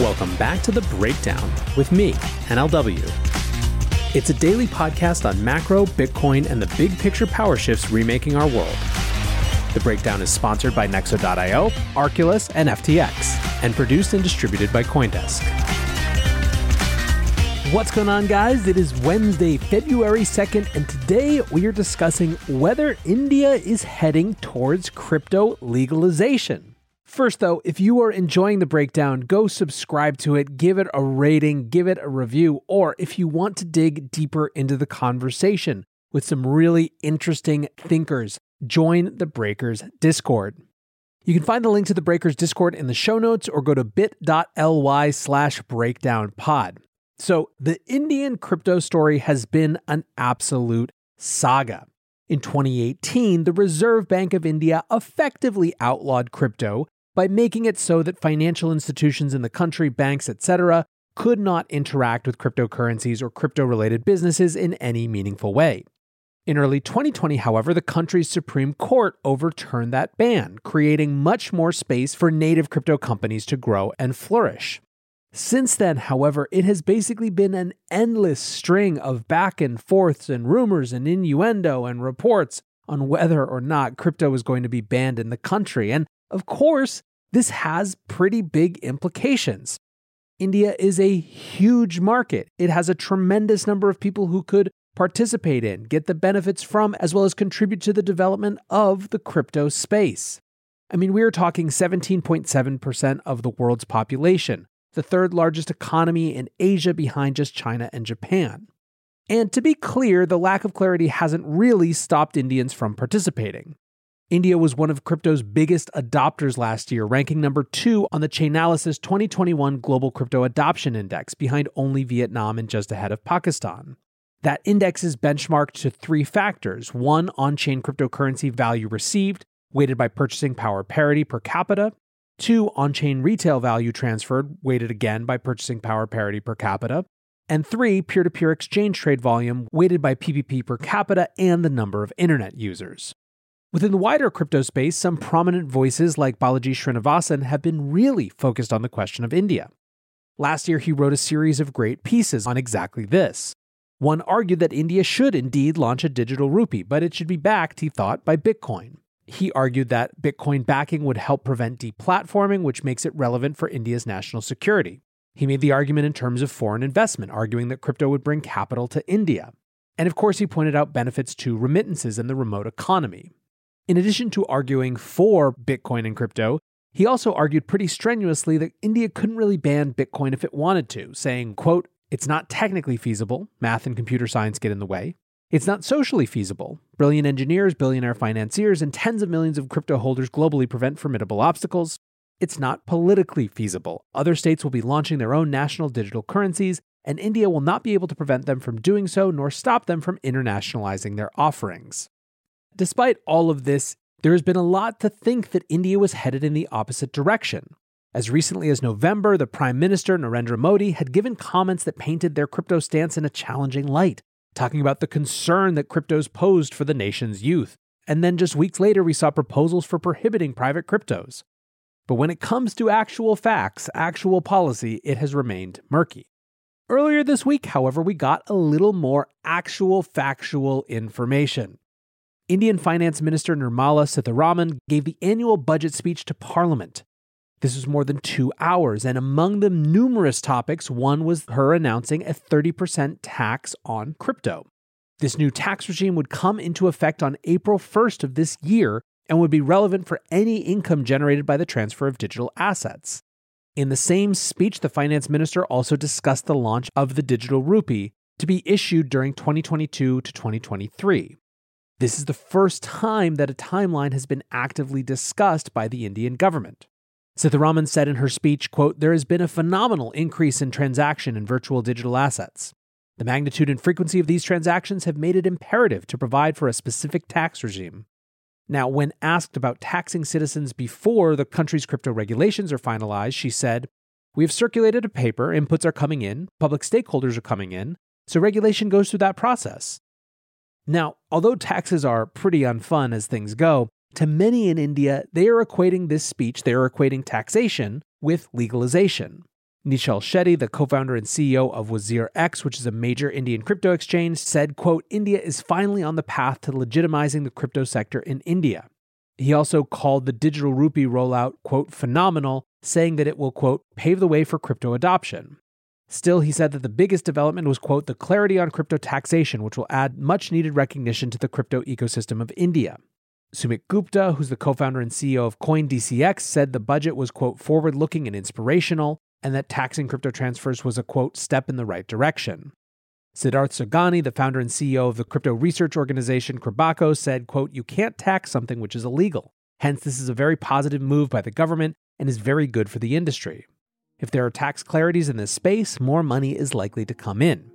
Welcome back to The Breakdown with me, NLW. It's a daily podcast on macro, Bitcoin, and the big picture power shifts remaking our world. The Breakdown is sponsored by Nexo.io, Arculus, and FTX, and produced and distributed by Coindesk. What's going on, guys? It is Wednesday, February 2nd, and today we are discussing whether India is heading towards crypto legalization. First, though, if you are enjoying the breakdown, go subscribe to it, give it a rating, give it a review, or if you want to dig deeper into the conversation with some really interesting thinkers, join the Breakers Discord. You can find the link to the Breakers Discord in the show notes or go to bit.ly slash breakdownpod. So, the Indian crypto story has been an absolute saga. In 2018, the Reserve Bank of India effectively outlawed crypto by making it so that financial institutions in the country, banks, etc., could not interact with cryptocurrencies or crypto related businesses in any meaningful way. In early 2020, however, the country's Supreme Court overturned that ban, creating much more space for native crypto companies to grow and flourish. Since then, however, it has basically been an endless string of back and forths and rumors and innuendo and reports on whether or not crypto is going to be banned in the country. And of course, this has pretty big implications. India is a huge market. It has a tremendous number of people who could participate in, get the benefits from, as well as contribute to the development of the crypto space. I mean, we are talking 17.7% of the world's population, the third largest economy in Asia behind just China and Japan. And to be clear, the lack of clarity hasn't really stopped Indians from participating. India was one of crypto's biggest adopters last year, ranking number two on the Chainalysis 2021 Global Crypto Adoption Index, behind only Vietnam and just ahead of Pakistan. That index is benchmarked to three factors one, on chain cryptocurrency value received, weighted by purchasing power parity per capita, two, on chain retail value transferred, weighted again by purchasing power parity per capita, and three, peer to peer exchange trade volume, weighted by PPP per capita and the number of internet users. Within the wider crypto space, some prominent voices like Balaji Srinivasan have been really focused on the question of India. Last year, he wrote a series of great pieces on exactly this. One argued that India should indeed launch a digital rupee, but it should be backed, he thought, by Bitcoin. He argued that Bitcoin backing would help prevent deplatforming, which makes it relevant for India's national security. He made the argument in terms of foreign investment, arguing that crypto would bring capital to India. And of course, he pointed out benefits to remittances in the remote economy. In addition to arguing for Bitcoin and crypto, he also argued pretty strenuously that India couldn't really ban Bitcoin if it wanted to, saying, quote, it's not technically feasible, math and computer science get in the way. It's not socially feasible. Brilliant engineers, billionaire financiers, and tens of millions of crypto holders globally prevent formidable obstacles. It's not politically feasible. Other states will be launching their own national digital currencies, and India will not be able to prevent them from doing so nor stop them from internationalizing their offerings. Despite all of this, there has been a lot to think that India was headed in the opposite direction. As recently as November, the Prime Minister Narendra Modi had given comments that painted their crypto stance in a challenging light, talking about the concern that cryptos posed for the nation's youth. And then just weeks later, we saw proposals for prohibiting private cryptos. But when it comes to actual facts, actual policy, it has remained murky. Earlier this week, however, we got a little more actual factual information. Indian Finance Minister Nirmala Sitharaman gave the annual budget speech to Parliament. This was more than two hours, and among the numerous topics, one was her announcing a 30% tax on crypto. This new tax regime would come into effect on April 1st of this year and would be relevant for any income generated by the transfer of digital assets. In the same speech, the finance minister also discussed the launch of the digital rupee to be issued during 2022 to 2023. This is the first time that a timeline has been actively discussed by the Indian government. Sitharaman said in her speech, quote, There has been a phenomenal increase in transaction in virtual digital assets. The magnitude and frequency of these transactions have made it imperative to provide for a specific tax regime. Now, when asked about taxing citizens before the country's crypto regulations are finalized, she said, We have circulated a paper, inputs are coming in, public stakeholders are coming in, so regulation goes through that process. Now, although taxes are pretty unfun as things go, to many in India, they are equating this speech, they are equating taxation with legalization. Nischal Shetty, the co-founder and CEO of WazirX, which is a major Indian crypto exchange, said, quote, India is finally on the path to legitimizing the crypto sector in India. He also called the digital rupee rollout, quote, phenomenal, saying that it will, quote, pave the way for crypto adoption. Still, he said that the biggest development was, quote, the clarity on crypto taxation, which will add much needed recognition to the crypto ecosystem of India. Sumit Gupta, who's the co founder and CEO of CoinDCX, said the budget was, quote, forward looking and inspirational, and that taxing crypto transfers was a, quote, step in the right direction. Siddharth Sogani, the founder and CEO of the crypto research organization Crebaco, said, quote, you can't tax something which is illegal. Hence, this is a very positive move by the government and is very good for the industry. If there are tax clarities in this space, more money is likely to come in.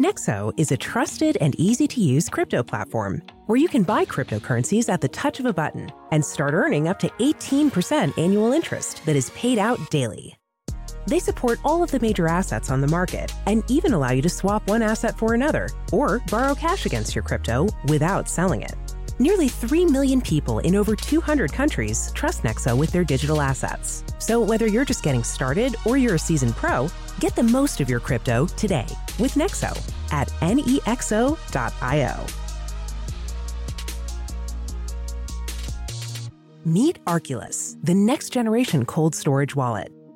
Nexo is a trusted and easy to use crypto platform where you can buy cryptocurrencies at the touch of a button and start earning up to 18% annual interest that is paid out daily. They support all of the major assets on the market and even allow you to swap one asset for another or borrow cash against your crypto without selling it. Nearly 3 million people in over 200 countries trust Nexo with their digital assets. So whether you're just getting started or you're a seasoned pro, get the most of your crypto today with Nexo at nexo.io. Meet Arculus, the next generation cold storage wallet.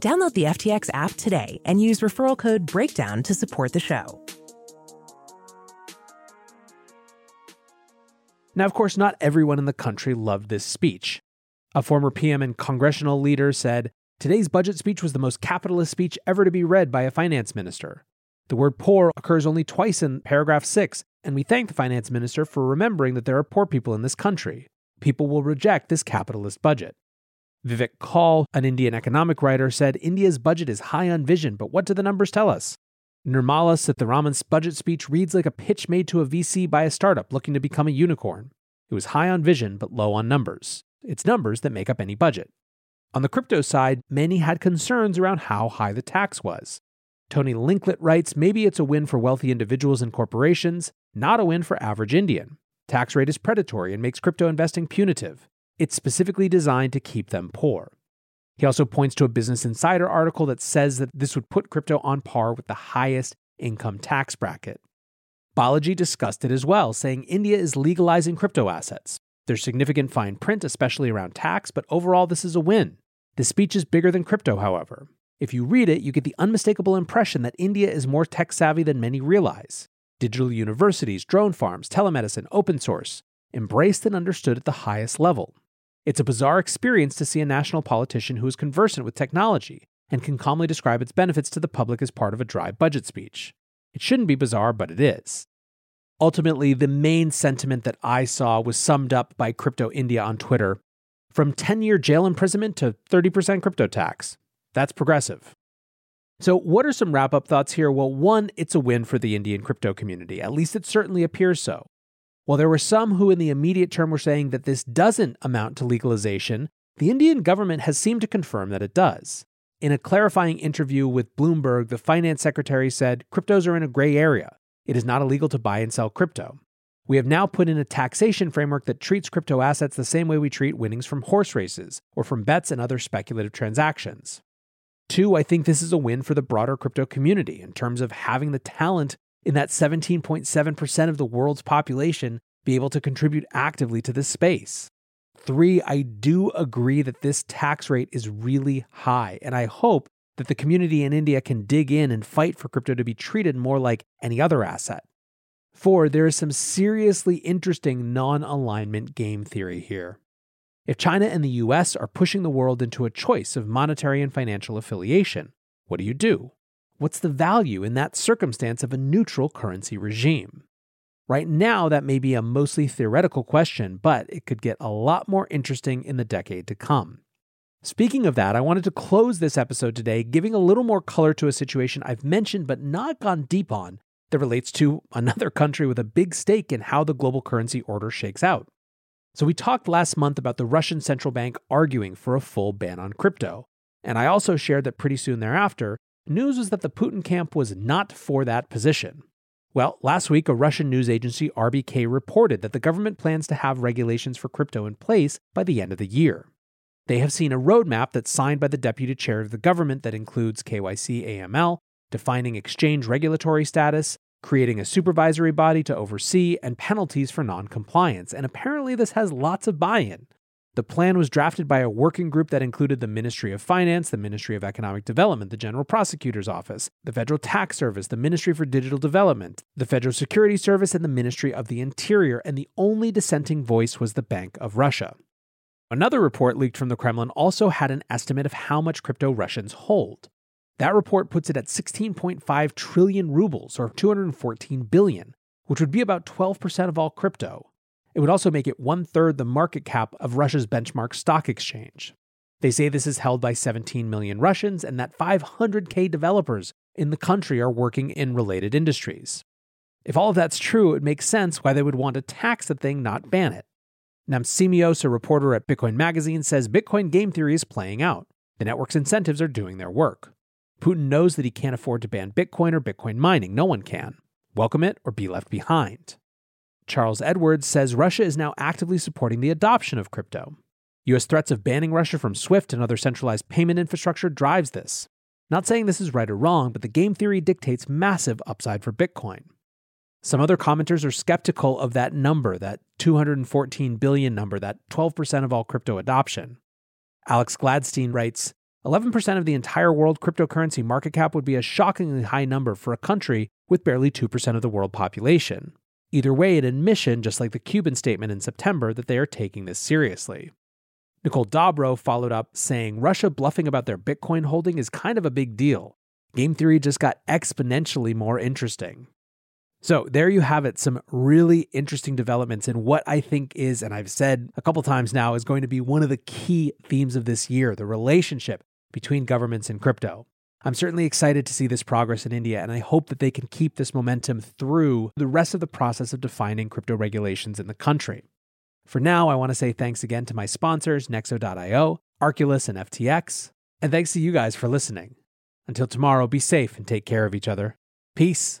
Download the FTX app today and use referral code BREAKDOWN to support the show. Now, of course, not everyone in the country loved this speech. A former PM and congressional leader said, Today's budget speech was the most capitalist speech ever to be read by a finance minister. The word poor occurs only twice in paragraph 6, and we thank the finance minister for remembering that there are poor people in this country. People will reject this capitalist budget. Vivek Kaul, an Indian economic writer, said India's budget is high on vision, but what do the numbers tell us? Nirmala Sitharaman's budget speech reads like a pitch made to a VC by a startup looking to become a unicorn. It was high on vision, but low on numbers. It's numbers that make up any budget. On the crypto side, many had concerns around how high the tax was. Tony Linklet writes maybe it's a win for wealthy individuals and corporations, not a win for average Indian. Tax rate is predatory and makes crypto investing punitive. It's specifically designed to keep them poor. He also points to a Business Insider article that says that this would put crypto on par with the highest income tax bracket. Balaji discussed it as well, saying India is legalizing crypto assets. There's significant fine print, especially around tax, but overall, this is a win. The speech is bigger than crypto, however. If you read it, you get the unmistakable impression that India is more tech savvy than many realize. Digital universities, drone farms, telemedicine, open source, embraced and understood at the highest level. It's a bizarre experience to see a national politician who is conversant with technology and can calmly describe its benefits to the public as part of a dry budget speech. It shouldn't be bizarre, but it is. Ultimately, the main sentiment that I saw was summed up by Crypto India on Twitter from 10 year jail imprisonment to 30% crypto tax. That's progressive. So, what are some wrap up thoughts here? Well, one, it's a win for the Indian crypto community. At least it certainly appears so. While there were some who in the immediate term were saying that this doesn't amount to legalization, the Indian government has seemed to confirm that it does. In a clarifying interview with Bloomberg, the finance secretary said cryptos are in a gray area. It is not illegal to buy and sell crypto. We have now put in a taxation framework that treats crypto assets the same way we treat winnings from horse races or from bets and other speculative transactions. Two, I think this is a win for the broader crypto community in terms of having the talent in that 17.7% of the world's population be able to contribute actively to this space. Three, I do agree that this tax rate is really high, and I hope that the community in India can dig in and fight for crypto to be treated more like any other asset. Four, there is some seriously interesting non alignment game theory here. If China and the US are pushing the world into a choice of monetary and financial affiliation, what do you do? What's the value in that circumstance of a neutral currency regime? Right now, that may be a mostly theoretical question, but it could get a lot more interesting in the decade to come. Speaking of that, I wanted to close this episode today giving a little more color to a situation I've mentioned but not gone deep on that relates to another country with a big stake in how the global currency order shakes out. So, we talked last month about the Russian central bank arguing for a full ban on crypto. And I also shared that pretty soon thereafter, news was that the Putin camp was not for that position. Well, last week, a Russian news agency, RBK, reported that the government plans to have regulations for crypto in place by the end of the year. They have seen a roadmap that's signed by the deputy chair of the government that includes KYC AML, defining exchange regulatory status, creating a supervisory body to oversee, and penalties for noncompliance. And apparently, this has lots of buy in. The plan was drafted by a working group that included the Ministry of Finance, the Ministry of Economic Development, the General Prosecutor's Office, the Federal Tax Service, the Ministry for Digital Development, the Federal Security Service, and the Ministry of the Interior, and the only dissenting voice was the Bank of Russia. Another report leaked from the Kremlin also had an estimate of how much crypto Russians hold. That report puts it at 16.5 trillion rubles, or 214 billion, which would be about 12% of all crypto. It would also make it one third the market cap of Russia's benchmark stock exchange. They say this is held by 17 million Russians and that 500k developers in the country are working in related industries. If all of that's true, it makes sense why they would want to tax the thing, not ban it. Namcios, a reporter at Bitcoin Magazine, says Bitcoin game theory is playing out. The network's incentives are doing their work. Putin knows that he can't afford to ban Bitcoin or Bitcoin mining. No one can. Welcome it or be left behind. Charles Edwards says Russia is now actively supporting the adoption of crypto. US threats of banning Russia from SWIFT and other centralized payment infrastructure drives this. Not saying this is right or wrong, but the game theory dictates massive upside for Bitcoin. Some other commenters are skeptical of that number, that 214 billion number, that 12% of all crypto adoption. Alex Gladstein writes 11% of the entire world cryptocurrency market cap would be a shockingly high number for a country with barely 2% of the world population. Either way, an admission, just like the Cuban statement in September, that they are taking this seriously. Nicole Dobro followed up saying Russia bluffing about their Bitcoin holding is kind of a big deal. Game theory just got exponentially more interesting. So, there you have it, some really interesting developments in what I think is, and I've said a couple times now, is going to be one of the key themes of this year the relationship between governments and crypto. I'm certainly excited to see this progress in India, and I hope that they can keep this momentum through the rest of the process of defining crypto regulations in the country. For now, I want to say thanks again to my sponsors, Nexo.io, Arculus, and FTX, and thanks to you guys for listening. Until tomorrow, be safe and take care of each other. Peace.